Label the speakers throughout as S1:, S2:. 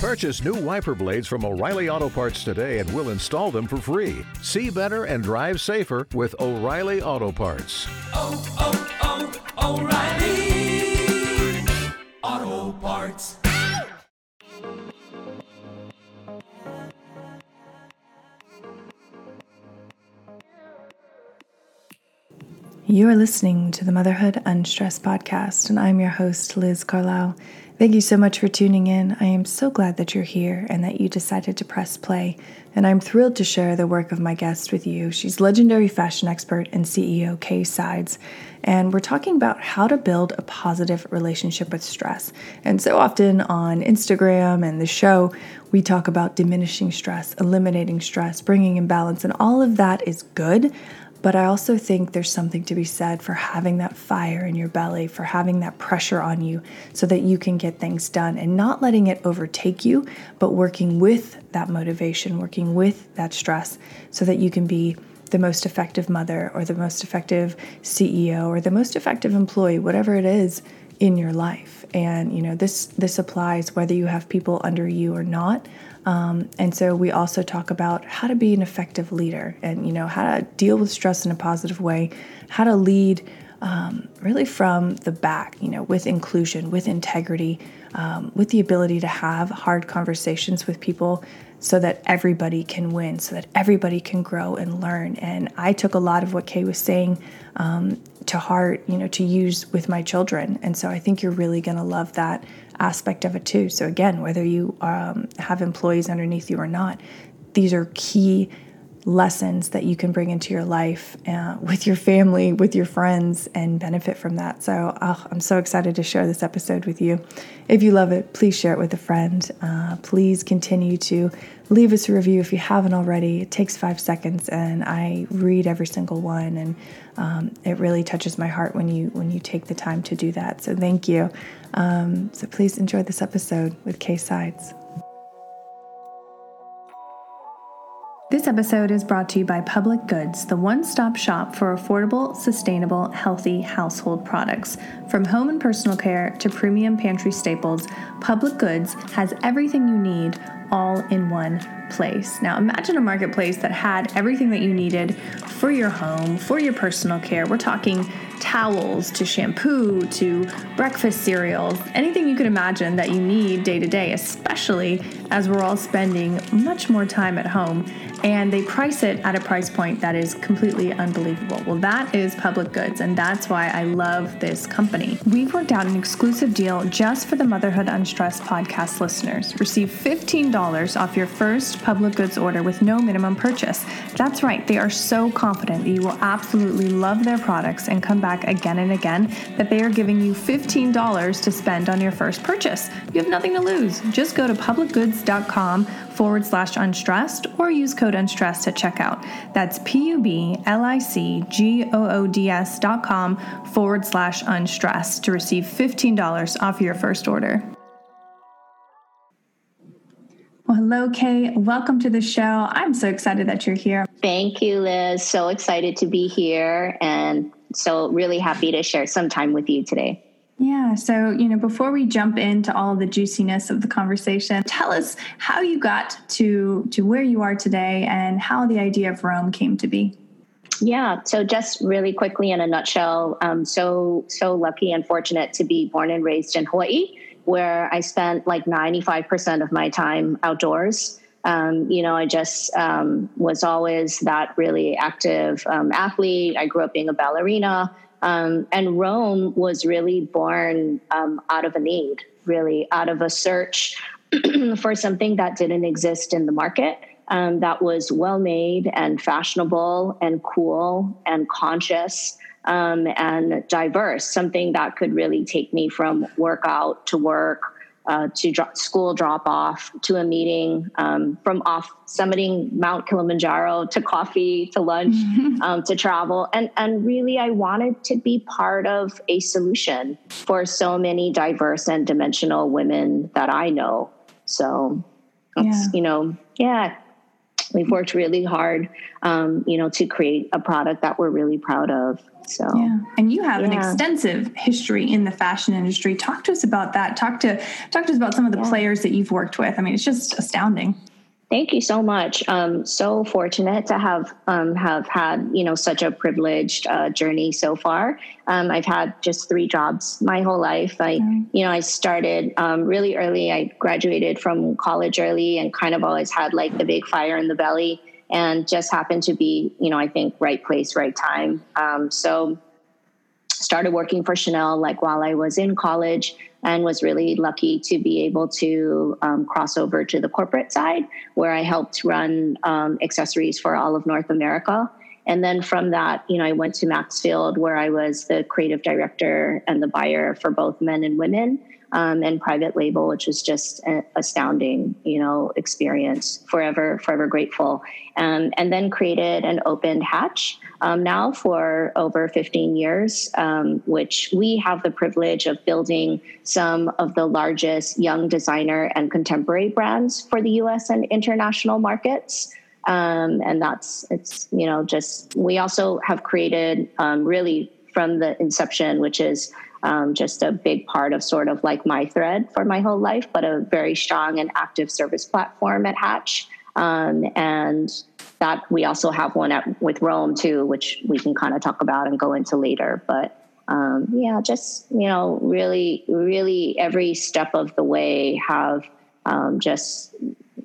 S1: Purchase new wiper blades from O'Reilly Auto Parts today and we'll install them for free. See better and drive safer with O'Reilly Auto Parts.
S2: Oh, oh, oh, O'Reilly Auto Parts.
S3: You are listening to the Motherhood Unstressed podcast, and I'm your host, Liz Carlisle. Thank you so much for tuning in. I am so glad that you're here and that you decided to press play. And I'm thrilled to share the work of my guest with you. She's legendary fashion expert and CEO Kay Sides. And we're talking about how to build a positive relationship with stress. And so often on Instagram and the show, we talk about diminishing stress, eliminating stress, bringing in balance, and all of that is good. But I also think there's something to be said for having that fire in your belly, for having that pressure on you so that you can get things done and not letting it overtake you, but working with that motivation, working with that stress so that you can be the most effective mother or the most effective CEO or the most effective employee, whatever it is in your life. And you know, this this applies whether you have people under you or not. Um, and so we also talk about how to be an effective leader and you know how to deal with stress in a positive way, how to lead um, really from the back, you know, with inclusion, with integrity, um, with the ability to have hard conversations with people so that everybody can win, so that everybody can grow and learn. And I took a lot of what Kay was saying um, to heart, you know, to use with my children. And so I think you're really going to love that aspect of it too. So again, whether you um, have employees underneath you or not, these are key lessons that you can bring into your life uh, with your family, with your friends, and benefit from that. So oh, I'm so excited to share this episode with you. If you love it, please share it with a friend. Uh, please continue to leave us a review if you haven't already. It takes five seconds, and I read every single one, and um, it really touches my heart when you when you take the time to do that. So thank you. Um, so please enjoy this episode with Kay Sides. This episode is brought to you by Public Goods, the one stop shop for affordable, sustainable, healthy household products. From home and personal care to premium pantry staples, Public Goods has everything you need all in one place. Now, imagine a marketplace that had everything that you needed for your home, for your personal care. We're talking towels to shampoo to breakfast cereals, anything you could imagine that you need day to day, especially as we're all spending much more time at home and they price it at a price point that is completely unbelievable. Well, that is public goods, and that's why I love this company. We've worked out an exclusive deal just for the Motherhood Unstressed podcast listeners. Receive $15 off your first public goods order with no minimum purchase. That's right, they are so confident that you will absolutely love their products and come back again and again that they are giving you $15 to spend on your first purchase. You have nothing to lose. Just go to publicgoods.com forward slash unstressed or use code unstressed at checkout. That's P U B L I C G O O D S dot com forward slash unstressed to receive $15 off your first order. Well, hello, Kay. Welcome to the show. I'm so excited that you're here.
S4: Thank you, Liz. So excited to be here and so really happy to share some time with you today.
S3: Yeah. So, you know, before we jump into all the juiciness of the conversation, tell us how you got to to where you are today and how the idea of ROAM came to be.
S4: Yeah. So, just really quickly in a nutshell, um, so so lucky and fortunate to be born and raised in Hawaii, where I spent like ninety five percent of my time outdoors. Um, you know, I just um, was always that really active um, athlete. I grew up being a ballerina. Um, and ROAM was really born um, out of a need, really out of a search for something that didn't exist in the market. Um, that was well made and fashionable and cool and conscious um, and diverse, something that could really take me from workout to work uh, to school drop off to a meeting, um, from off summiting Mount Kilimanjaro to coffee to lunch um, to travel. And, and really, I wanted to be part of a solution for so many diverse and dimensional women that I know. So, yeah. you know, yeah, we've worked really hard, um, you know, to create a product that we're really proud of. So
S3: yeah, and you have
S4: yeah.
S3: an extensive history in the fashion industry. Talk to us about that. Talk to talk to us about some of the yeah. players that you've worked with. I mean, it's just astounding.
S4: Thank you so much. Um, so fortunate to have um, have had you know such a privileged uh, journey so far. Um, I've had just three jobs my whole life. I mm. you know I started um, really early. I graduated from college early and kind of always had like the big fire in the belly and just happened to be you know I think right place right time. Um, so started working for Chanel like while I was in college and was really lucky to be able to um, cross over to the corporate side where I helped run um, accessories for all of North America. And then from that, you know, I went to Maxfield where I was the creative director and the buyer for both men and women um, and private label, which was just an astounding, you know, experience. Forever, forever grateful. Um, and then created and opened Hatch um, now for over 15 years, um, which we have the privilege of building some of the largest young designer and contemporary brands for the U.S. and international markets. Um, and that's it's you know just we also have created um, really from the inception, which is um, just a big part of sort of like my thread for my whole life, but a very strong and active service platform at Hatch. Um, and that we also have one at with ROAM too, which we can kind of talk about and go into later. But um, yeah, just you know, really, really every step of the way have um, just.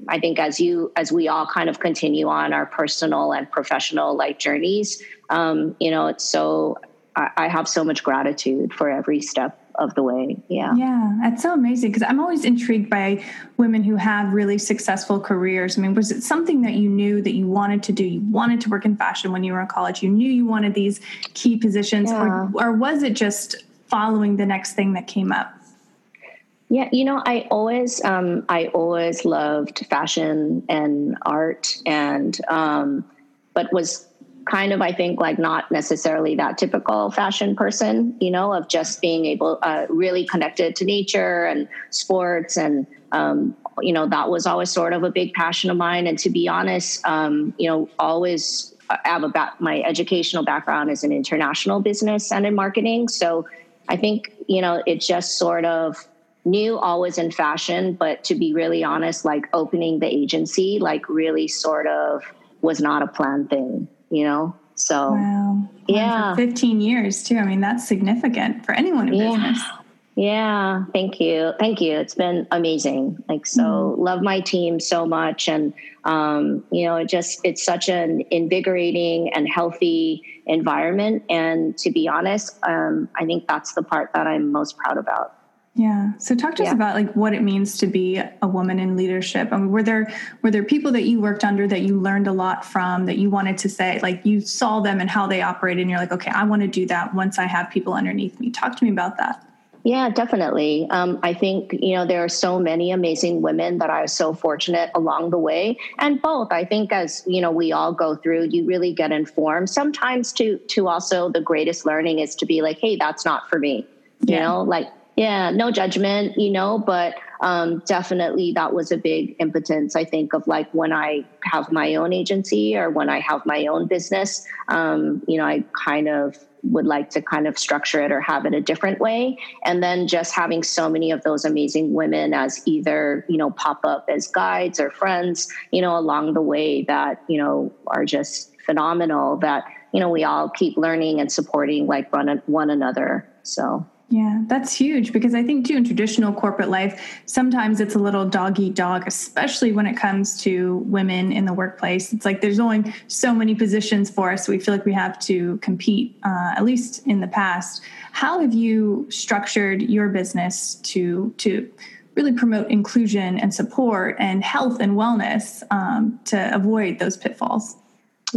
S4: I think as you as we all kind of continue on our personal and professional like journeys, um, you know, it's so I, I have so much gratitude for every step of the way. Yeah.
S3: Yeah. That's so amazing because I'm always intrigued by women who have really successful careers. I mean, was it something that you knew that you wanted to do? You wanted to work in fashion when you were in college. You knew you wanted these key positions, yeah. or, or was it just following the next thing that came up?
S4: Yeah, you know, I always, um, I always loved fashion and art, and um, but was kind of, I think, like not necessarily that typical fashion person, you know, of just being able, uh, really connected to nature and sports. And, um, you know, that was always sort of a big passion of mine. And to be honest, um, you know, always I have about my educational background is in international business and in marketing. So I think, you know, it just sort of, knew always in fashion, but to be really honest, like opening the agency, like really sort of was not a planned thing you know? So,
S3: wow.
S4: yeah.
S3: 15 years too. I mean, that's significant for anyone in yeah. business.
S4: Yeah, thank you. Thank you. It's been amazing. Like, so mm-hmm. love my team so much. And, um, you know, it just, it's such an invigorating and healthy environment. And to be honest, um, I think that's the part that I'm most proud about.
S3: Yeah. So talk to yeah. us about like what it means to be a woman in leadership. I mean, were there were there people that you worked under that you learned a lot from that you wanted to say like you saw them and how they operated and you're like, okay, I want to do that once I have people underneath me. Talk to me about that.
S4: Yeah, definitely. Um, I think you know there are so many amazing women that I was so fortunate along the way, and both. I think as you know we all go through, you really get informed. Sometimes to to also the greatest learning is to be like, hey, that's not for me. You yeah. know, like yeah, no judgment, you know, but um, definitely that was a big impotence. I think of like when I have my own agency or when I have my own business, um, you know, I kind of would like to kind of structure it or have it a different way. And then just having so many of those amazing women as either, you know, pop up as guides or friends, you know, along the way that, you know, are just phenomenal that, you know, we all keep learning and supporting like one, one another. So.
S3: Yeah, that's huge because I think too in traditional corporate life, sometimes it's a little dog eat dog, especially when it comes to women in the workplace. It's like there's only so many positions for us, so we feel like we have to compete. Uh, at least in the past, how have you structured your business to to really promote inclusion and support and health and wellness um, to avoid those pitfalls?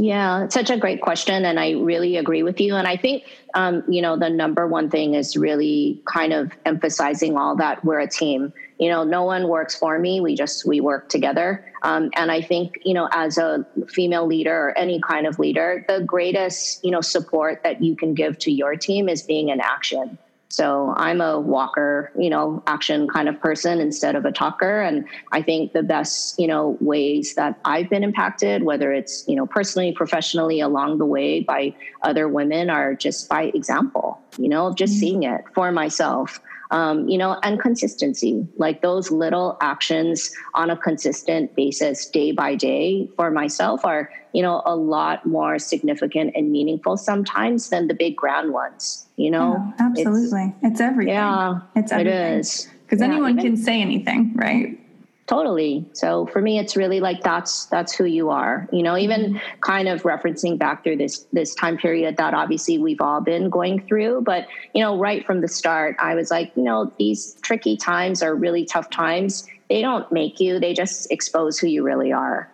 S4: Yeah, it's such a great question. And I really agree with you. And I think, um, you know, the number one thing is really kind of emphasizing all that we're a team. You know, no one works for me. We just, we work together. Um, and I think, you know, as a female leader or any kind of leader, the greatest, you know, support that you can give to your team is being in action So I'm a walker, you know, action kind of person instead of a talker. And I think the best, you know, ways that I've been impacted, whether it's, you know, personally, professionally along the way by other women are just by example, you know, just mm-hmm. seeing it for myself um, you know, and consistency, like those little actions on a consistent basis, day by day, for myself are, you know, a lot more significant and meaningful sometimes than the big grand ones. You know,
S3: yeah, absolutely, it's, it's, everything.
S4: Yeah,
S3: it's everything. it is because yeah, anyone even, can say anything, right?
S4: Totally so for me it's really like that's that's who you are you know even mm-hmm. kind of referencing back through this this time period that obviously we've all been going through but you know right from the start i was like you know these tricky times are really tough times they don't make you they just expose who you really are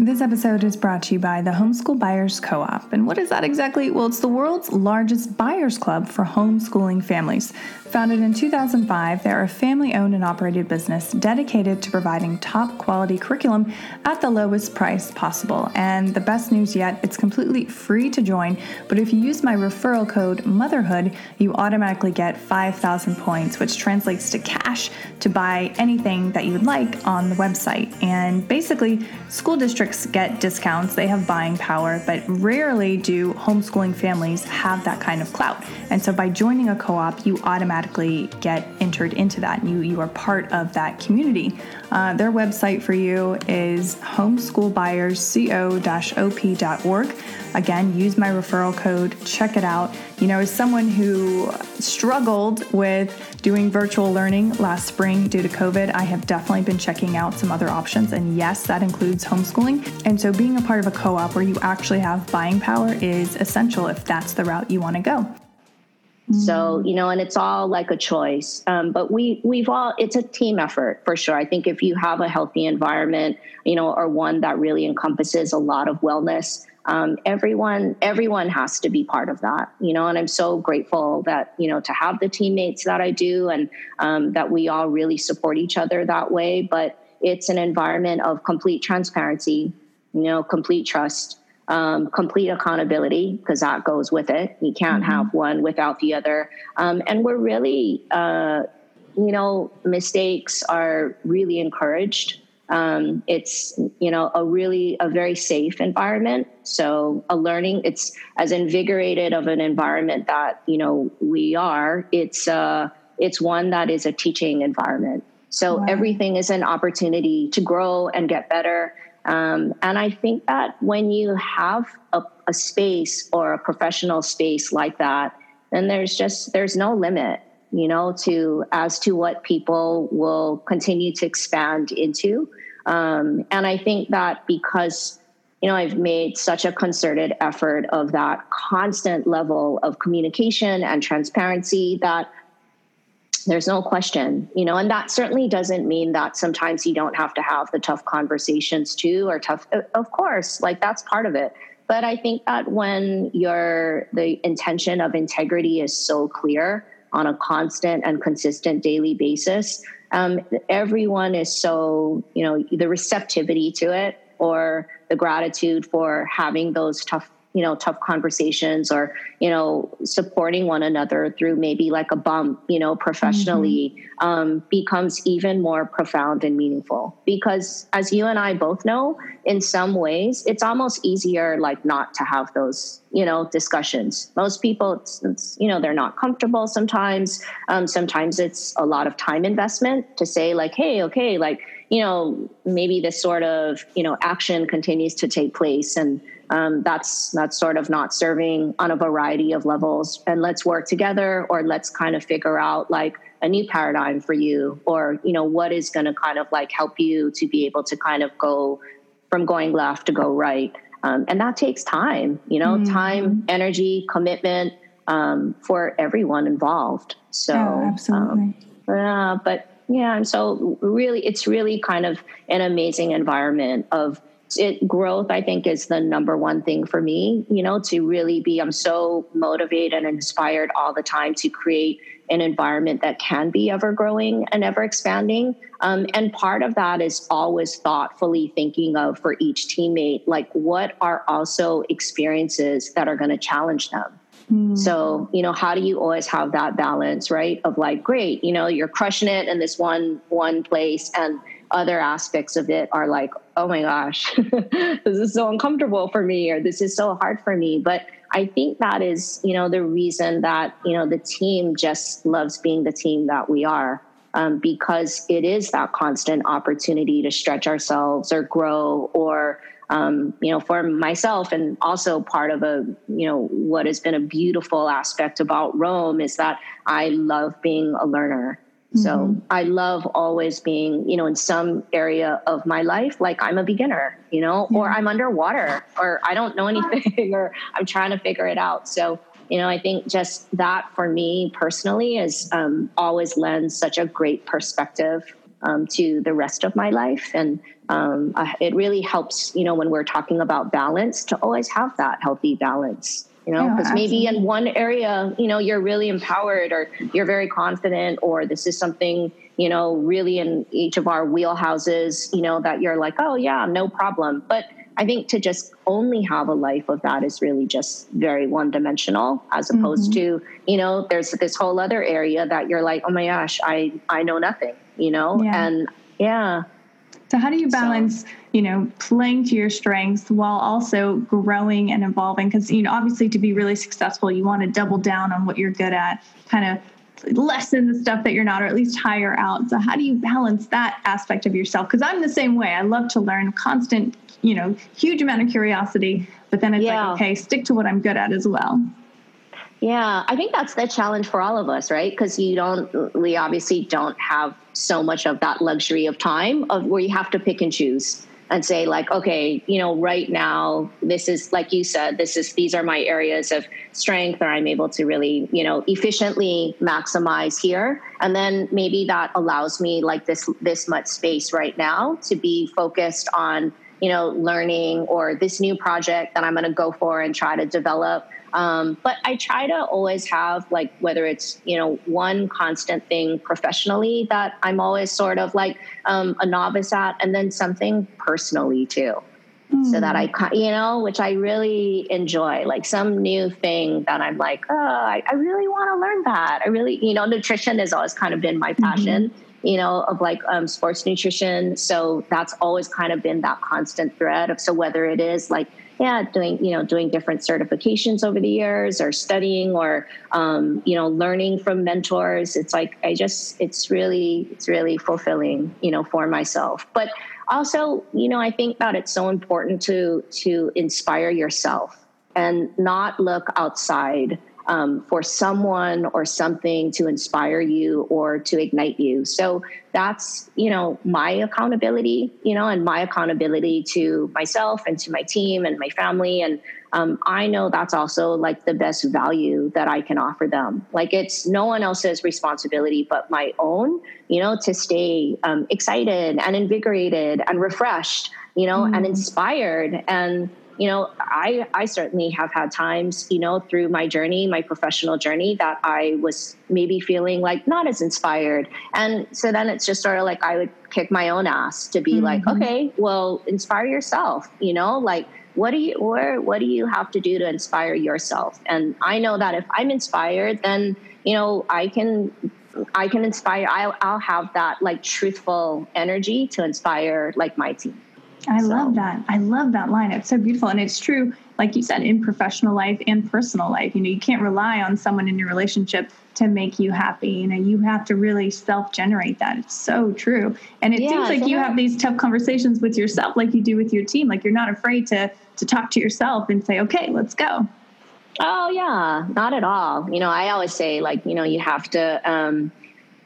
S3: this episode is brought to you by the Homeschool Buyers Co op. And what is that exactly? Well, it's the world's largest buyers club for homeschooling families. Founded in 2005, they're a family owned and operated business dedicated to providing top quality curriculum at the lowest price possible. And the best news yet, it's completely free to join. But if you use my referral code MOTHERHOOD, you automatically get 5,000 points, which translates to cash to buy anything that you would like on the website. And basically, school districts get discounts, they have buying power, but rarely do homeschooling families have that kind of clout. And so by joining a co op, you automatically automatically get entered into that. and You you are part of that community. Uh, their website for you is homeschoolbuyersco-op.org. Again, use my referral code. Check it out. You know, as someone who struggled with doing virtual learning last spring due to COVID, I have definitely been checking out some other options. And yes, that includes homeschooling. And so being a part of a co op where you actually have buying power is essential if that's the route you want to go. So, you know, and it's all like a choice. Um, but we we've all it's a team effort for sure. I think if you have a healthy environment, you know, or one that really encompasses a lot of wellness, um, everyone everyone has to be part of that. You know, and I'm so grateful that you know to have the teammates that I do, and um, that we all really support each other that way. But it's an environment of complete transparency, you know, complete trust um, complete accountability because that goes with it. You can't mm-hmm. have one without the other. Um, and we're really, uh, you know, mistakes are really encouraged. Um, it's you know a really a very safe environment. So a learning, it's as invigorated of an environment that you know we are. It's uh, it's one that is a teaching environment. So wow. everything is an opportunity to grow and get better um, and I think that when you have a, a space or a professional space like that, then there's just there's no limit you know to as to what people will continue to expand into. Um, and i think that because you know i've made such a concerted effort of that constant level of communication and transparency that there's no question, you know, and that certainly doesn't mean that sometimes you don't have to have the tough conversations too, or tough, of course, like that's part of it. But I think that when your the intention of integrity is so clear on a constant and consistent daily basis, um, everyone is so, you know, the receptivity to it or the gratitude for having those tough you know tough conversations or you know supporting one another through maybe like a bump you know professionally mm-hmm. um, becomes even more profound and meaningful. Because as you and i both know in some ways it's almost easier like not to have those you know discussions. Most people it's, it's you know they're not comfortable sometimes. Um, sometimes it's a lot of time investment to say like hey okay like you know maybe this sort of you know action continues to take place and um, that's that's sort of not serving on a variety of levels. And let's work together or let's kind of figure out like a new paradigm for you or you know what is going to kind of like help you to be able to kind of go from going left to go right. Um, and that takes time you know mm-hmm. time energy commitment um, for everyone involved. So oh, absolutely.
S4: yeah but yeah and so really it's really kind of an amazing environment of it growth i think is the number one thing for me you know to really be i'm so motivated and inspired all the time to create an environment that can be ever growing and ever expanding um, and part of that is always thoughtfully thinking of for each teammate like what are also experiences that are going to challenge them Mm. So, you know, how do you always have that balance, right? Of like, great, you know, you're crushing it in this one one place and other aspects of it are like, oh my gosh, this is so uncomfortable for me or this is so hard for me. But I think that is, you know, the reason that, you know, the team just loves being the team that we are. Um, because it is that constant opportunity to stretch ourselves or grow or um, you know, for myself and also part of a, you know, what has been a beautiful aspect about ROAM is that I love being a learner. Mm-hmm. So I love always being, you know, in some area of my life, like I'm a beginner, you know, yeah. or I'm underwater or I don't know anything or I'm trying to figure it out. So, you know, I think just that for me personally is um, always lends such a great perspective um, to the rest of my life. And um, it really helps, you know, when we're talking about balance to always have that healthy balance, you know, because yeah, maybe in one area, you know, you're really empowered or you're very confident, or this is something, you know, really in each of our wheelhouses, you know, that you're like, oh, yeah, no problem. But I think to just only have a life of that is really just very one dimensional as opposed mm-hmm. to, you know, there's this whole other area that you're like, oh my gosh, I, I know nothing, you know? Yeah. And yeah.
S3: So how do you balance, so, you know, playing to your strengths while also growing and evolving? Because, you know, obviously to be really successful, you want to double down on what you're good at, kind of lessen the stuff that you're not, or at least hire out. So how do you balance that aspect of yourself? Because I'm the same way. I love to learn constant you know, huge amount of curiosity, but then it's yeah. like, okay, stick to what I'm good at as well.
S4: Yeah, I think that's the challenge for all of us, right? Because you don't, we obviously don't have so much of that luxury of time of where you have to pick and choose and say like okay you know right now this is like you said this is these are my areas of strength or i'm able to really you know efficiently maximize here. And then maybe that allows me like this this much space right now to be focused on you know, learning or this new project that I'm going to go for and try to develop. Um, but I try to always have like whether it's you know one constant thing professionally that I'm always sort of like um, a novice at, and then something personally too. Mm. So that I, hmm. you know, which I really enjoy, like some new thing that I'm like, oh, I, I really want to learn that. I really, you know, nutrition has always kind of been my passion. Mm-hmm you know, of like um, sports nutrition. So that's always kind of been that constant thread of so whether it is like yeah doing you know doing different certifications over the years or studying or um, you know learning from mentors it's like i just it's really it's really fulfilling you know for myself but also you know i think that it's so important to to inspire yourself and not look outside um, for someone or something to inspire you or to ignite you. So that's, you know, my accountability, you know, and my accountability to myself and to my team and my family. And um, I know that's also like the best value that I can offer them. Like it's no one else's responsibility but my own, you know, to stay um, excited and invigorated and refreshed, you know, mm. and inspired. And you know, I I certainly have had times, you know, through my journey, my professional journey, that I was maybe feeling like not as inspired, and so then it's just sort of like I would kick my own ass to be mm-hmm. like, okay, well, inspire yourself, you know, like what do you where what do you have to do to inspire yourself? And I know that if I'm inspired, then you know I can I can inspire. I'll, I'll have that like truthful energy to inspire like my team.
S3: I so. love that. I love that line. It's so beautiful. And it's true, like you said, in professional life and personal life. You know, you can't rely on someone in your relationship to make you happy. You know, you have to really self generate that. It's so true. And it yeah, seems like you have these tough conversations with yourself, like you do with your team. Like you're not afraid to to talk to yourself and say, okay, let's go.
S4: Oh yeah, not at all. You know, I always say like, you know, you have to um,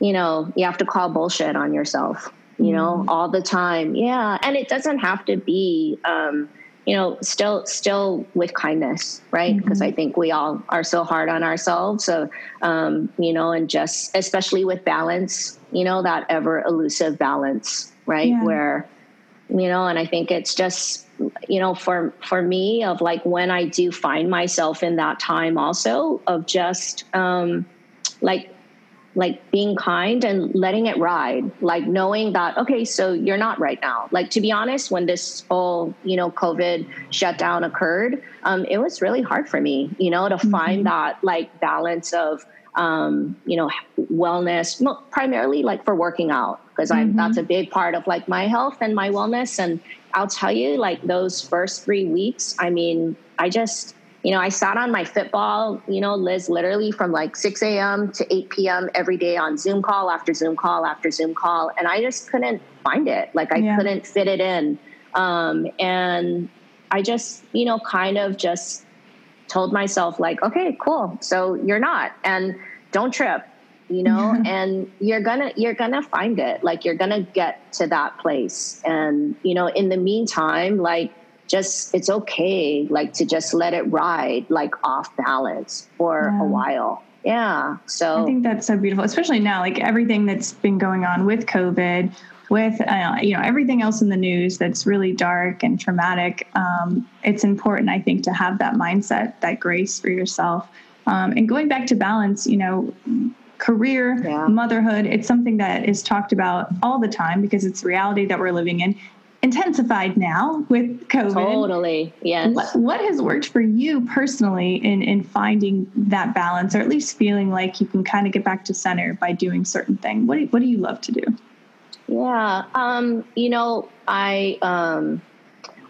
S4: you know, you have to call bullshit on yourself you know, mm-hmm. all the time. Yeah. And it doesn't have to be, um, you know, still, still with kindness, right? Because mm-hmm. I think we all are so hard on ourselves. So, um, you know, and just especially with balance, you know, that ever elusive balance, right? Yeah. Where, you know, and I think it's just, you know, for for me of like when I do find myself in that time also of just um like like being kind and letting it ride like knowing that okay so you're not right now like to be honest when this whole you know covid shutdown occurred um, it was really hard for me you know to mm-hmm. find that like balance of um, you know wellness primarily like for working out because mm-hmm. i'm that's a big part of like my health and my wellness and i'll tell you like those first three weeks i mean i just you know, I sat on my Fitball, you know, Liz, literally from like 6 a.m. to 8 p.m. every day on Zoom call after Zoom call after Zoom call. And I just couldn't find it. Like I yeah. couldn't fit it in. Um, and I just, you know, kind of just told myself, like, okay, cool. So you're not. And don't trip you know and you're gonna you're gonna find it like you're gonna get to that place and you know in the meantime like just it's okay like to just let it ride like off balance for yeah. a while yeah so
S3: i think that's so beautiful especially now like everything that's been going on with covid with uh, you know everything else in the news that's really dark and traumatic um, it's important i think to have that mindset that grace for yourself um, and going back to balance you know career yeah. motherhood it's something that is talked about all the time because it's reality that we're living in intensified now with COVID.
S4: Totally, yes.
S3: What, what, has worked for you personally in in finding that balance, or at least feeling like you can kind of get back to center by doing certain things? What do, what do you love to do?
S4: Yeah, um, you know, I um,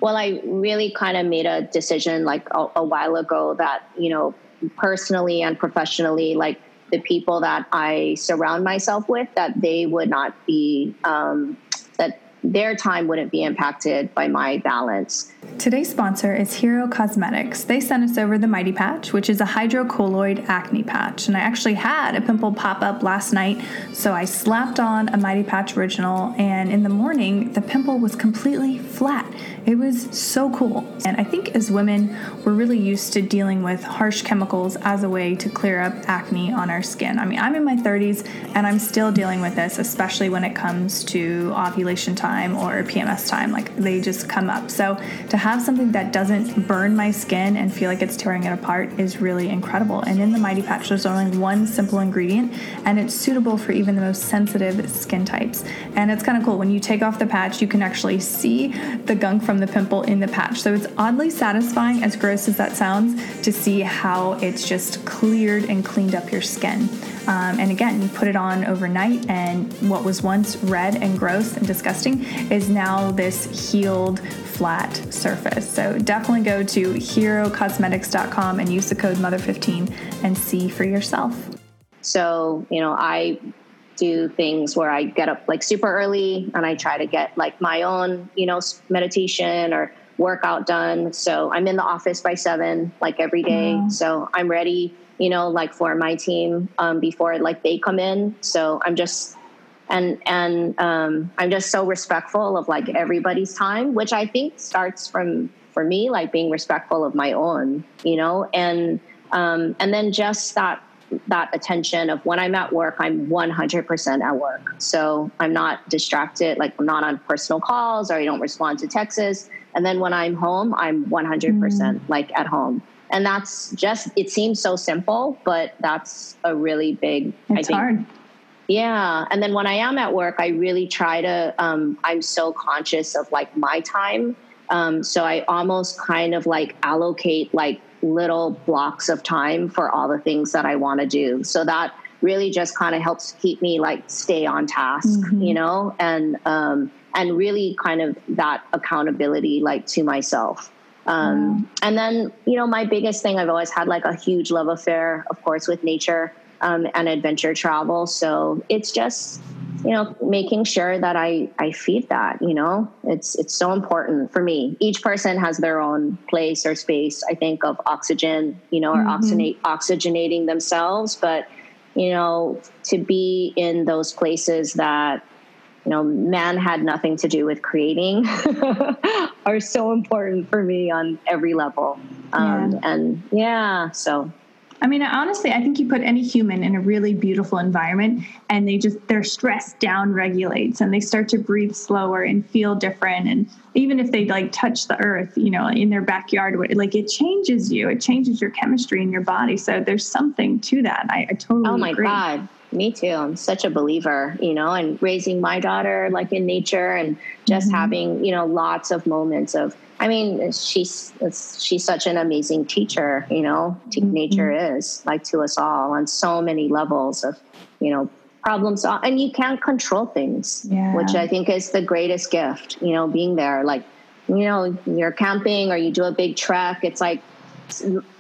S4: well, I really kind of made a decision like a, a while ago that you know, personally and professionally, like the people that I surround myself with, that they would not be um, that their time wouldn't be impacted by my balance.
S3: Today's sponsor is Hero Cosmetics. They sent us over the Mighty Patch, which is a hydrocolloid acne patch. And I actually had a pimple pop up last night, so I slapped on a Mighty Patch Original, and in the morning, the pimple was completely flat. It was so cool. And I think as women, we're really used to dealing with harsh chemicals as a way to clear up acne on our skin. I mean, I'm in my 30s and I'm still dealing with this, especially when it comes to ovulation time or PMS time. Like they just come up. So to have something that doesn't burn my skin and feel like it's tearing it apart is really incredible. And in the Mighty Patch, there's only one simple ingredient and it's suitable for even the most sensitive skin types. And it's kind of cool. When you take off the patch, you can actually see the gunk from the pimple in the patch. So it's oddly satisfying, as gross as that sounds, to see how it's just cleared and cleaned up your skin. Um, and again, you put it on overnight, and what was once red and gross and disgusting is now this healed, flat surface. So definitely go to herocosmetics.com and use the code MOTHER15 and see for yourself.
S4: So, you know, I do things where I get up like super early and I try to get like my own, you know, meditation or workout done. So I'm in the office by seven, like every day. Mm-hmm. So I'm ready, you know, like for my team um, before like they come in. So I'm just and and um, I'm just so respectful of like everybody's time, which I think starts from for me like being respectful of my own, you know, and um, and then just that that attention of when I'm at work, I'm 100% at work. So I'm not distracted, like I'm not on personal calls or I don't respond to texts. And then when I'm home, I'm 100% mm. like at home. And that's just, it seems so simple, but that's a really big,
S3: it's I think. Hard.
S4: Yeah. And then when I am at work, I really try to, um, I'm so conscious of like my time. Um, so I almost kind of like allocate like little blocks of time for all the things that I want to do. So that really just kind of helps keep me like stay on task, mm-hmm. you know, and um, and really kind of that accountability like to myself. Um, And then you know, my biggest thing I've always had like a huge love affair, of course, with nature um, and adventure travel. So it's just you know making sure that i i feed that you know it's it's so important for me each person has their own place or space i think of oxygen you know or mm-hmm. oxygenate oxygenating themselves but you know to be in those places that you know man had nothing to do with creating are so important for me on every level um, yeah. and yeah so
S3: I mean, honestly, I think you put any human in a really beautiful environment and they just, their stress down regulates and they start to breathe slower and feel different. And even if they like touch the earth, you know, in their backyard, like it changes you, it changes your chemistry in your body. So there's something to that. I, I totally
S4: Oh my
S3: agree.
S4: God. Me too. I'm such a believer, you know, and raising my daughter like in nature and just mm-hmm. having, you know, lots of moments of I mean, she's she's such an amazing teacher, you know. Mm-hmm. Nature is like to us all on so many levels of, you know, problems and you can't control things, yeah. which I think is the greatest gift, you know, being there like you know, you're camping or you do a big trek, it's like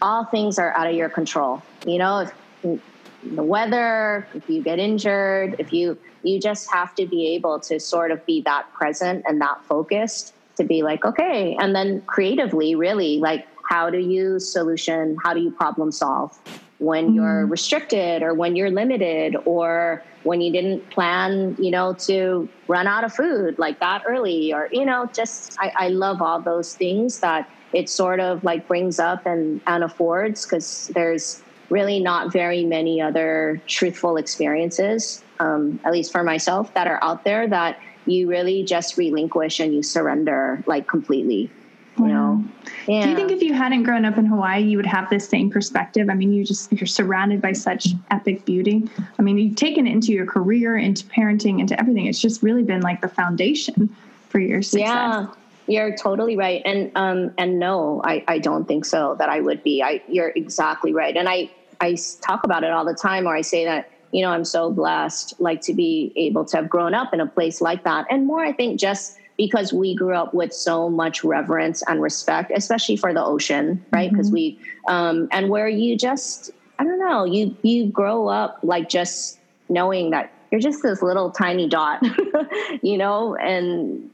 S4: all things are out of your control. You know, if the weather, if you get injured, if you you just have to be able to sort of be that present and that focused to be like, okay, and then creatively, really, like how do you solution, how do you problem solve when mm-hmm. you're restricted or when you're limited or when you didn't plan, you know, to run out of food like that early or, you know, just I, I love all those things that it sort of like brings up and, and affords because there's really not very many other truthful experiences, um, at least for myself, that are out there that you really just relinquish and you surrender like completely. You know,
S5: yeah. Do you think if you hadn't grown up in Hawaii, you would have this same perspective? I mean, you just you're surrounded by such epic beauty. I mean, you've taken it into your career, into parenting, into everything. It's just really been like the foundation for your success.
S4: Yeah. You're totally right, and um, and no, I, I don't think so. That I would be. I you're exactly right, and I I talk about it all the time, or I say that you know I'm so blessed, like to be able to have grown up in a place like that, and more. I think just because we grew up with so much reverence and respect, especially for the ocean, right? Because mm-hmm. we um, and where you just I don't know, you you grow up like just knowing that you're just this little tiny dot, you know, and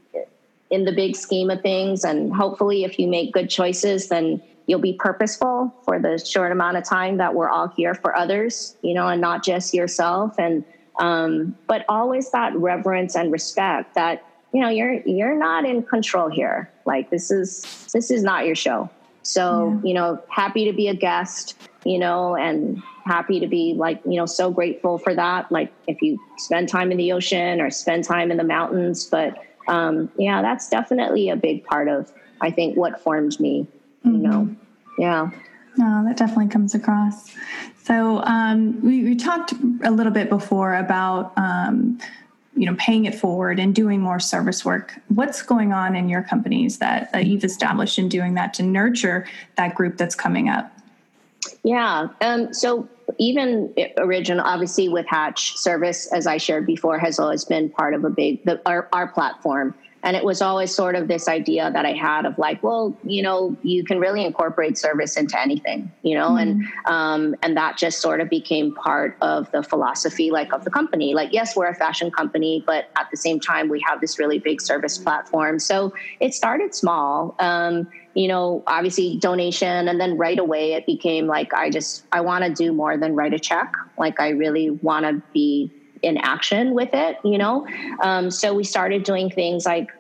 S4: in the big scheme of things. And hopefully, if you make good choices, then you'll be purposeful for the short amount of time that we're all here for others, you know, and not just yourself. And um, but always that reverence and respect that you know you're you're not in control here. Like this is this is not your show. So yeah. you know, happy to be a guest, you know, and happy to be like you know so grateful for that. Like if you spend time in the ocean or spend time in the mountains, but um, yeah, that's definitely a big part of I think what formed me. Mm-hmm. You know, yeah.
S5: No, that definitely comes across. So um, we, we, talked a little bit before about um, you know paying it forward and doing more service work. What's going on in your companies that, that you've established in doing that to nurture that group that's coming up?
S4: Yeah. Um, so even original, obviously with Hatch service, as I shared before, has always been part of a big the, our, our platform. And it was always sort of this idea that I had of like, well, you know, you can really incorporate service into anything, you know, mm-hmm. and um, and that just sort of became part of the philosophy, like of the company. Like, yes, we're a fashion company, but at the same time, we have this really big service platform. So it started small. Um, you know, obviously donation. And then right away it became like, I just, I want to do more than write a check. Like, I really want to be in action with it, you know? Um, so we started doing things like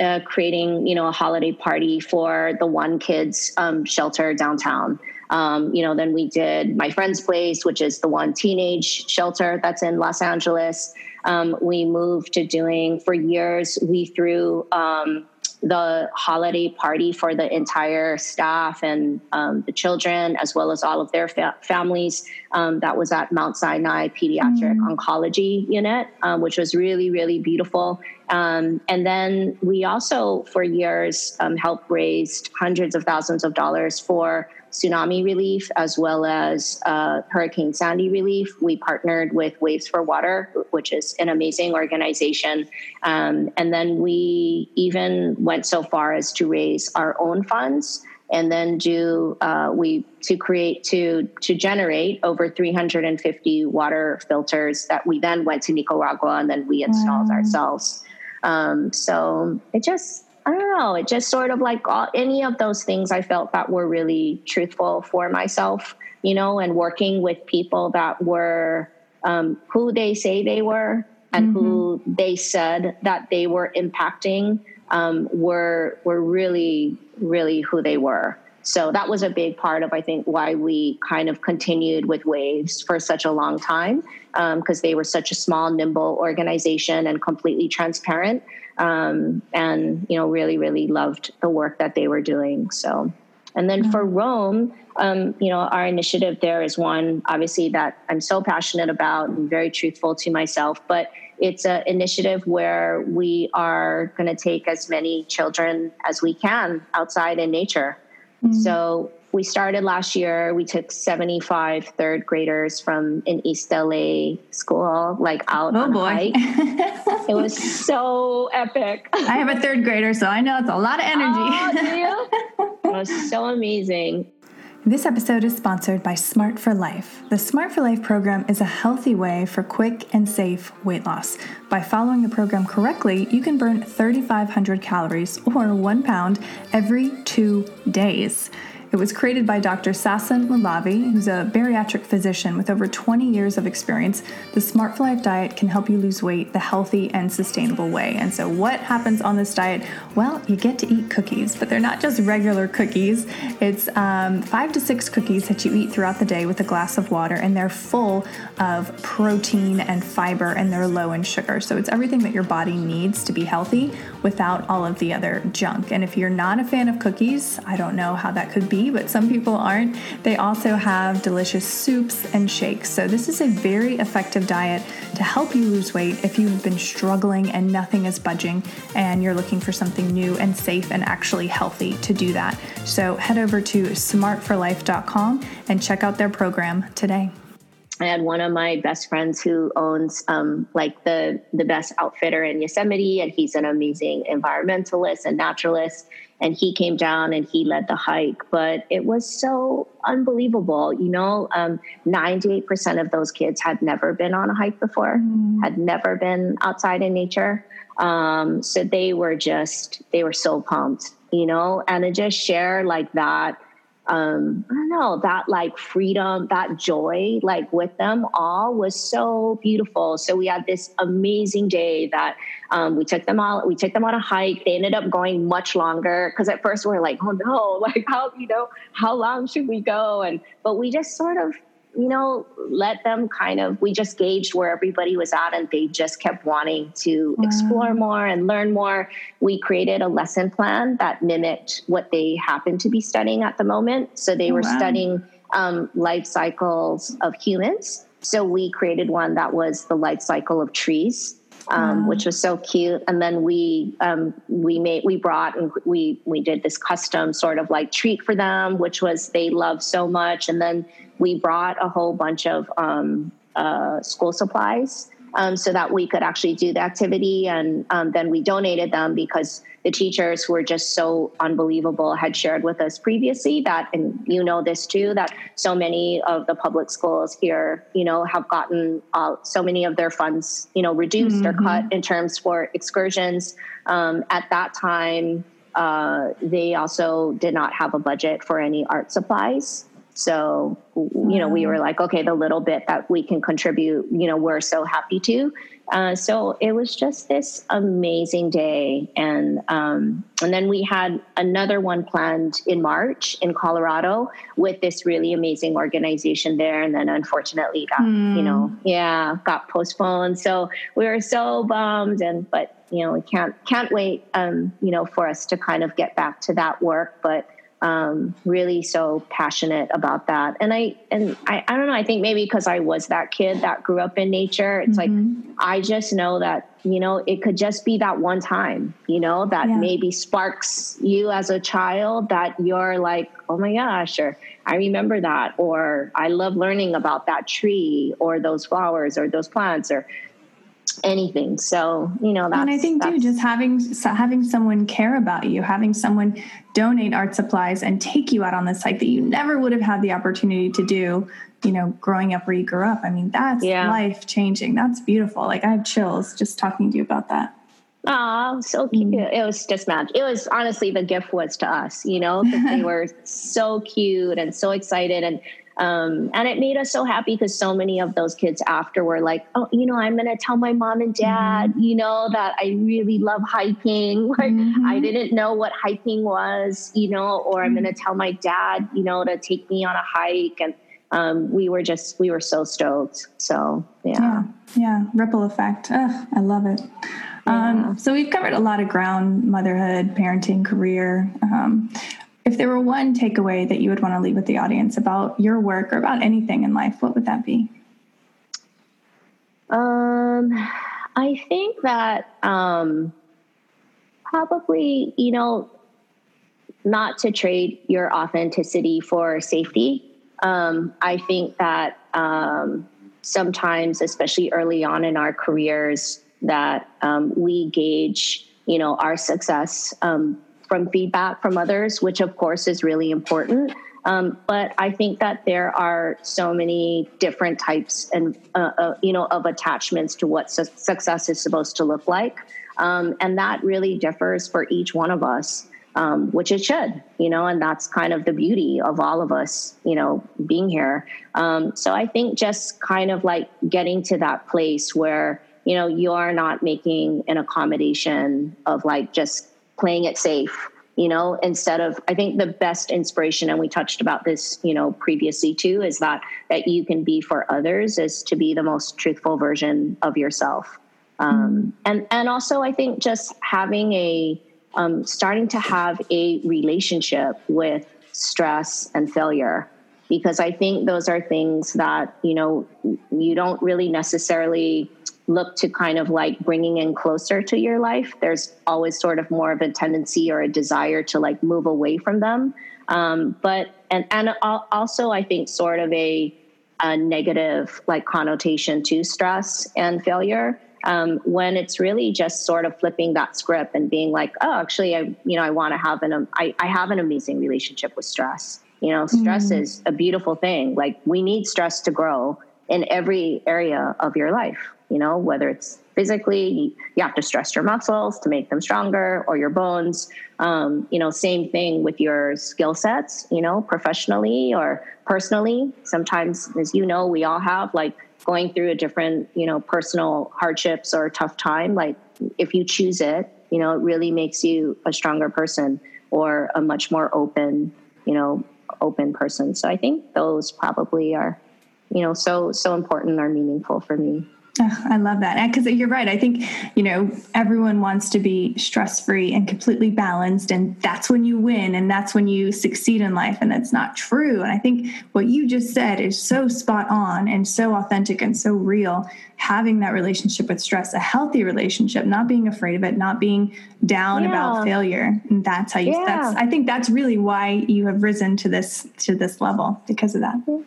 S4: uh, creating, you know, a holiday party for the one kids um, shelter downtown. Um, you know, then we did my friend's place, which is the one teenage shelter that's in Los Angeles. Um, we moved to doing for years. We threw um, the holiday party for the entire staff and um, the children, as well as all of their fa- families. Um, that was at Mount Sinai Pediatric mm. Oncology Unit, um, which was really, really beautiful. Um, and then we also, for years, um, helped raise hundreds of thousands of dollars for tsunami relief as well as uh, Hurricane Sandy relief. We partnered with Waves for Water, which is an amazing organization. Um, and then we even went so far as to raise our own funds and then do uh, we to create to to generate over 350 water filters that we then went to Nicaragua and then we installed wow. ourselves. Um, so it just I don't know. It just sort of like all, any of those things I felt that were really truthful for myself, you know, and working with people that were um, who they say they were and mm-hmm. who they said that they were impacting um, were were really really who they were. So that was a big part of I think why we kind of continued with Waves for such a long time because um, they were such a small, nimble organization and completely transparent um, and you know really really loved the work that they were doing so And then for ROAM, um, you know, our initiative there is one obviously that I'm so passionate about and very truthful to myself, but it's an initiative where we are going to take as many children as we can outside in nature. Mm-hmm. So we started last year. We took 75 third graders from an East LA school, like out oh on boy. hike. it was so epic.
S5: I have a third grader, so I know it's a lot of energy.
S4: Oh, it was so amazing.
S3: This episode is sponsored by Smart for Life. The Smart for Life program is a healthy way for quick and safe weight loss. By following the program correctly, you can burn 3,500 calories or one pound every two days. It was created by Dr. Sasson Moulavi, who's a bariatric physician with over 20 years of experience. The Smart for Life diet can help you lose weight the healthy and sustainable way. And so, what happens on this diet? Well, you get to eat cookies, but they're not just regular cookies. It's um, five to six cookies that you eat throughout the day with a glass of water, and they're full of protein and fiber, and they're low in sugar. So, it's everything that your body needs to be healthy without all of the other junk. And if you're not a fan of cookies, I don't know how that could be but some people aren't. They also have delicious soups and shakes. So, this is a very effective diet to help you lose weight if you've been struggling and nothing is budging and you're looking for something new and safe and actually healthy to do that. So, head over to smartforlife.com and check out their program today.
S4: I had one of my best friends who owns um, like the the best outfitter in Yosemite, and he's an amazing environmentalist and naturalist and he came down and he led the hike. But it was so unbelievable. You know, um, 98% of those kids had never been on a hike before, mm. had never been outside in nature. Um, so they were just, they were so pumped, you know, and to just share like that um, I don't know, that like freedom, that joy, like with them all was so beautiful. So we had this amazing day that um, we took them all, we took them on a hike. They ended up going much longer because at first we are like, oh no, like how, you know, how long should we go? And, but we just sort of you know, let them kind of, we just gauged where everybody was at and they just kept wanting to wow. explore more and learn more. We created a lesson plan that mimicked what they happened to be studying at the moment. So they oh, were wow. studying um, life cycles of humans. So we created one that was the life cycle of trees um, wow. which was so cute. And then we um, we made we brought and we we did this custom sort of like treat for them, which was they loved so much. And then we brought a whole bunch of um, uh, school supplies um, so that we could actually do the activity. And um, then we donated them because the teachers who were just so unbelievable had shared with us previously that, and you know this too, that so many of the public schools here, you know, have gotten uh, so many of their funds, you know, reduced mm-hmm. or cut in terms for excursions. Um, at that time, uh, they also did not have a budget for any art supplies. So, you know, we were like, okay, the little bit that we can contribute, you know, we're so happy to. Uh, so it was just this amazing day, and um, and then we had another one planned in March in Colorado with this really amazing organization there, and then unfortunately got mm. you know yeah got postponed. So we were so bummed, and but you know we can't can't wait um, you know for us to kind of get back to that work, but um, really so passionate about that. And I and I, I don't know. I think maybe because I was that kid that grew up in nature, it's mm-hmm. like I just know that you know it could just be that one time, you know, that yeah. maybe sparks you as a child that you're like, oh my gosh, or I remember that, or I love learning about that tree or those flowers or those plants or anything. So you know, that's,
S5: and I think too, just having having someone care about you, having someone donate art supplies and take you out on this hike that you never would have had the opportunity to do. You know, growing up where you grew up. I mean, that's yeah. life changing. That's beautiful. Like I have chills just talking to you about that.
S4: Oh, so cute. Mm. It was just magic. It was honestly the gift was to us, you know, they were so cute and so excited. And um, and it made us so happy because so many of those kids after were like, oh, you know, I'm going to tell my mom and dad, mm-hmm. you know, that I really love hiking. Like, mm-hmm. I didn't know what hiking was, you know, or I'm going to mm-hmm. tell my dad, you know, to take me on a hike. And um, we were just, we were so stoked. So, yeah.
S5: Yeah. yeah. Ripple effect. Ugh, I love it. Yeah. Um, so we've covered a lot of ground motherhood, parenting, career. Um, if there were one takeaway that you would want to leave with the audience about your work or about anything in life, what would that be?
S4: Um, I think that um, probably, you know, not to trade your authenticity for safety. Um, I think that um, sometimes, especially early on in our careers, that um, we gauge, you know, our success um, from feedback from others, which of course is really important. Um, but I think that there are so many different types and uh, uh, you know of attachments to what su- success is supposed to look like, um, and that really differs for each one of us um, which it should, you know, and that's kind of the beauty of all of us, you know, being here. Um, so I think just kind of like getting to that place where, you know, you are not making an accommodation of like just playing it safe, you know, instead of, I think the best inspiration, and we touched about this, you know, previously too, is that, that you can be for others is to be the most truthful version of yourself. Um, and, and also I think just having a, um, starting to have a relationship with stress and failure because i think those are things that you know you don't really necessarily look to kind of like bringing in closer to your life there's always sort of more of a tendency or a desire to like move away from them um, but and and also i think sort of a, a negative like connotation to stress and failure um, when it's really just sort of flipping that script and being like, oh, actually, I, you know, I want to have an, um, I, I have an amazing relationship with stress. You know, stress mm. is a beautiful thing. Like we need stress to grow in every area of your life, you know, whether it's physically, you have to stress your muscles to make them stronger or your bones. Um, you know, same thing with your skill sets, you know, professionally or personally. Sometimes, as you know, we all have like going through a different, you know, personal hardships or a tough time, like if you choose it, you know, it really makes you a stronger person or a much more open, you know, open person. So I think those probably are, you know, so so important or meaningful for me.
S5: Oh, I love that. Because you're right. I think, you know, everyone wants to be stress free and completely balanced. And that's when you win and that's when you succeed in life. And that's not true. And I think what you just said is so spot on and so authentic and so real. Having that relationship with stress, a healthy relationship, not being afraid of it, not being down yeah. about failure. And that's how you, yeah. that's, I think that's really why you have risen to this, to this level because of that. Mm-hmm.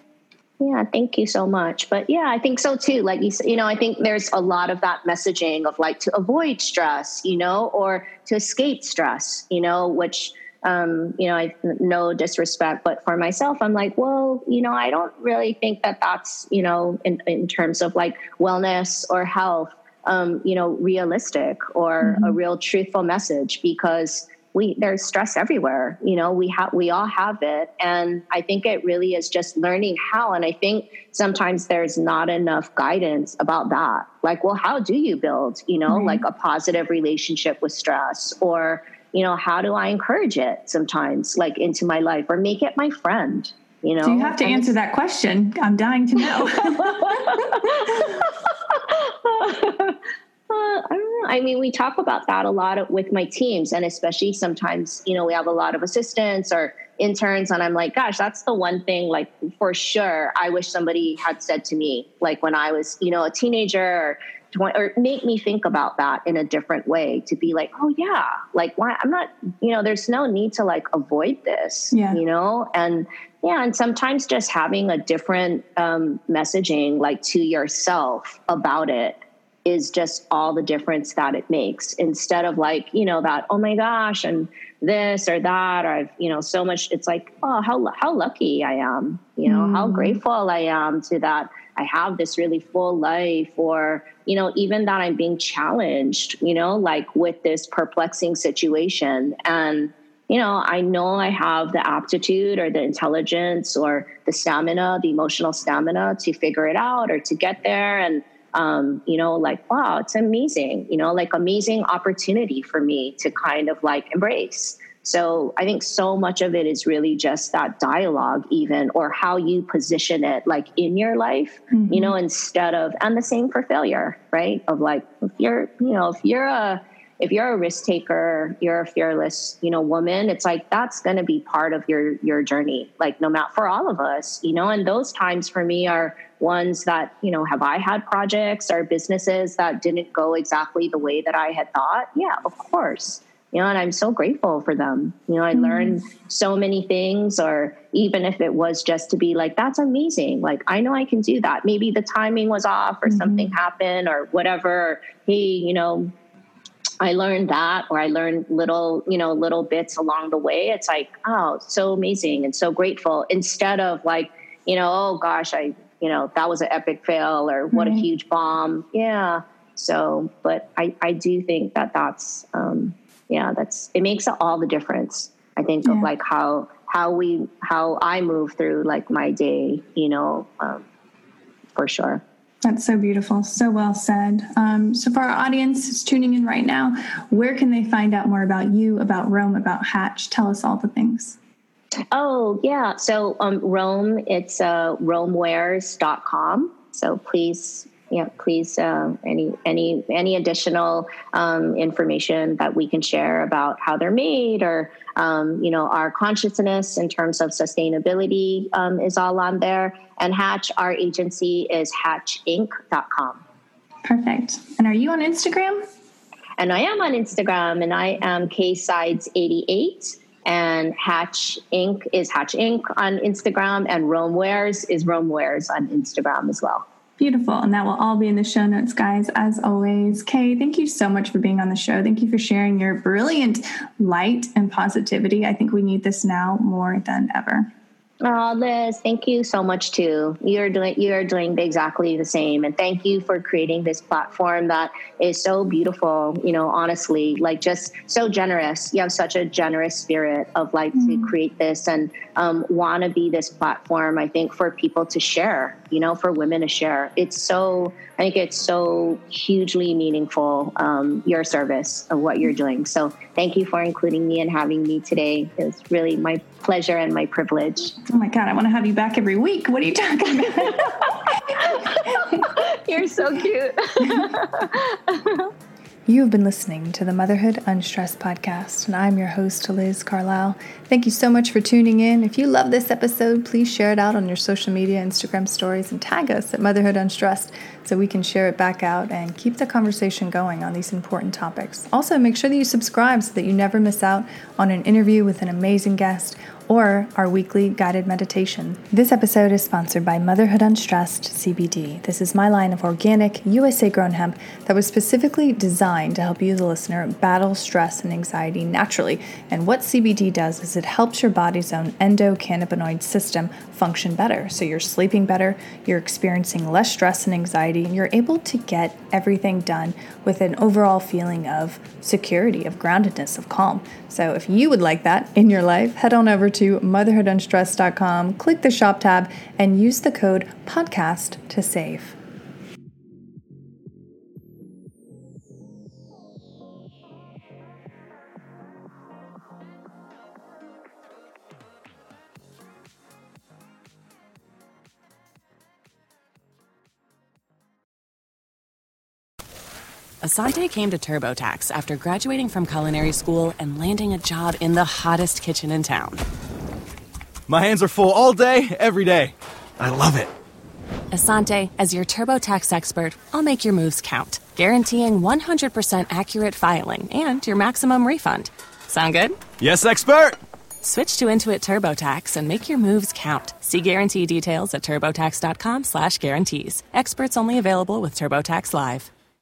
S4: Yeah, thank you so much. But yeah, I think so too. Like you, you know, I think there's a lot of that messaging of like to avoid stress, you know, or to escape stress, you know, which, um, you know, I no disrespect, but for myself, I'm like, well, you know, I don't really think that that's, you know, in, in terms of like wellness or health, um, you know, realistic or mm-hmm. a real truthful message because we there's stress everywhere you know we have we all have it. And i think it really is just learning how. And i think sometimes there's not enough guidance about that. Like well how do you build you know mm-hmm. like a positive relationship with stress? Or you know how do i encourage it sometimes like into my life or make it my friend you know
S5: so you have to answer that question. I'm dying to know
S4: Uh, I don't know. I mean, we talk about that a lot with my teams, and especially sometimes, you know, we have a lot of assistants or interns, and I'm like, gosh, that's the one thing, like, for sure, I wish somebody had said to me, like, when I was, you know, a teenager or or make me think about that in a different way to be like, oh yeah, like why I'm not, you know, there's no need to like avoid this, yeah. you know, and yeah, and sometimes just having a different um, messaging like to yourself about it is just all the difference that it makes. Instead of like you know that oh my gosh and this or that or I've you know so much it's like oh how how lucky I am you know mm. how grateful I am to that I have this really full life or you know even that I'm being challenged you know like with this perplexing situation. And you know I know I have the aptitude or the intelligence or the stamina the emotional stamina to figure it out or to get there. And um, you know, like, wow, it's amazing, you know, like amazing opportunity for me to kind of like embrace. So I think so much of it is really just that dialogue, even, or how you position it, like in your life, mm-hmm. you know, instead of, and the same for failure, right? Of like, if you're, you know, if you're a, if you're a risk taker, you're a fearless, you know, woman, it's like that's going to be part of your your journey. Like no matter for all of us, you know, and those times for me are ones that, you know, have I had projects or businesses that didn't go exactly the way that I had thought? Yeah, of course. You know, and I'm so grateful for them. You know, I mm-hmm. learned so many things, or even if it was just to be like, that's amazing. Like, I know I can do that. Maybe the timing was off or mm-hmm. something happened or whatever. Hey, you know, I learned that, or I learned little, you know, little bits along the way. It's like, oh, so amazing and so grateful. Instead of like, you know, oh gosh, I, you know, that was an epic fail, or what mm-hmm. a huge bomb. Yeah. So, but I, I do think that that's, um, yeah, that's it makes all the difference. I think yeah. of like how how we how I move through like my day, you know, um, for sure.
S5: That's so beautiful. So well said. Um, so, for our audience who's tuning in right now, where can they find out more about you, about ROAM, about Hatch? Tell us all the things.
S4: Oh, yeah. So, um, ROAM, it's uh, roamwears.com. So, please yeah, please uh, any any any additional um, information that we can share about how they're made or um, you know our consciousness in terms of sustainability um, is all on there. And Hatch, our agency is hatchinc.com.
S5: Perfect. And are you on Instagram?
S4: And I am on Instagram, and I am kaysides88 and Hatch Inc. is Hatch Inc. on Instagram, and ROAM Wears is ROAM Wears on Instagram as well.
S5: Beautiful. And that will all be in the show notes, guys, as always. Kay, thank you so much for being on the show. Thank you for sharing your brilliant light and positivity. I think we need this now more than ever.
S4: Oh, Liz, thank you so much too. You're doing you're doing exactly the same, and thank you for creating this platform that is so beautiful. You know, honestly, like just so generous. You have such a generous spirit of like mm-hmm. to create this and um, want to be this platform. I think for people to share. You know, for women to share. It's so I think it's so hugely meaningful. Um, your service of what you're doing. So thank you for including me and having me today. It's really my pleasure and my privilege.
S5: Oh my God, I want to have you back every week. What are you talking about?
S4: You're so cute.
S3: You have been listening to the Motherhood Unstressed podcast, and I'm your host, Liz Carlisle. Thank you so much for tuning in. If you love this episode, please share it out on your social media, Instagram stories, and tag us at Motherhood Unstressed so we can share it back out and keep the conversation going on these important topics. Also, make sure that you subscribe so that you never miss out on an interview with an amazing guest or our weekly guided meditation. This episode is sponsored by Motherhood Unstressed CBD. This is my line of organic, USA grown hemp that was specifically designed to help you, the listener, battle stress and anxiety naturally. And what CBD does is it helps your body's own endocannabinoid system function better. So you're sleeping better, you're experiencing less stress and anxiety, and you're able to get everything done with an overall feeling of security, of groundedness, of calm. So if you would like that in your life, head on over to motherhoodunstressed.com, click the shop tab, and use the code podcast to save.
S6: Asante came to TurboTax after graduating from culinary school and landing a job in the hottest kitchen in town.
S7: My hands are full all day, every day. I love it.
S6: Asante, as your TurboTax expert, I'll make your moves count, guaranteeing 100% accurate filing and your maximum refund. Sound good?
S7: Yes, expert!
S6: Switch to Intuit TurboTax and make your moves count. See guarantee details at turbotax.com slash guarantees. Experts only available with TurboTax Live.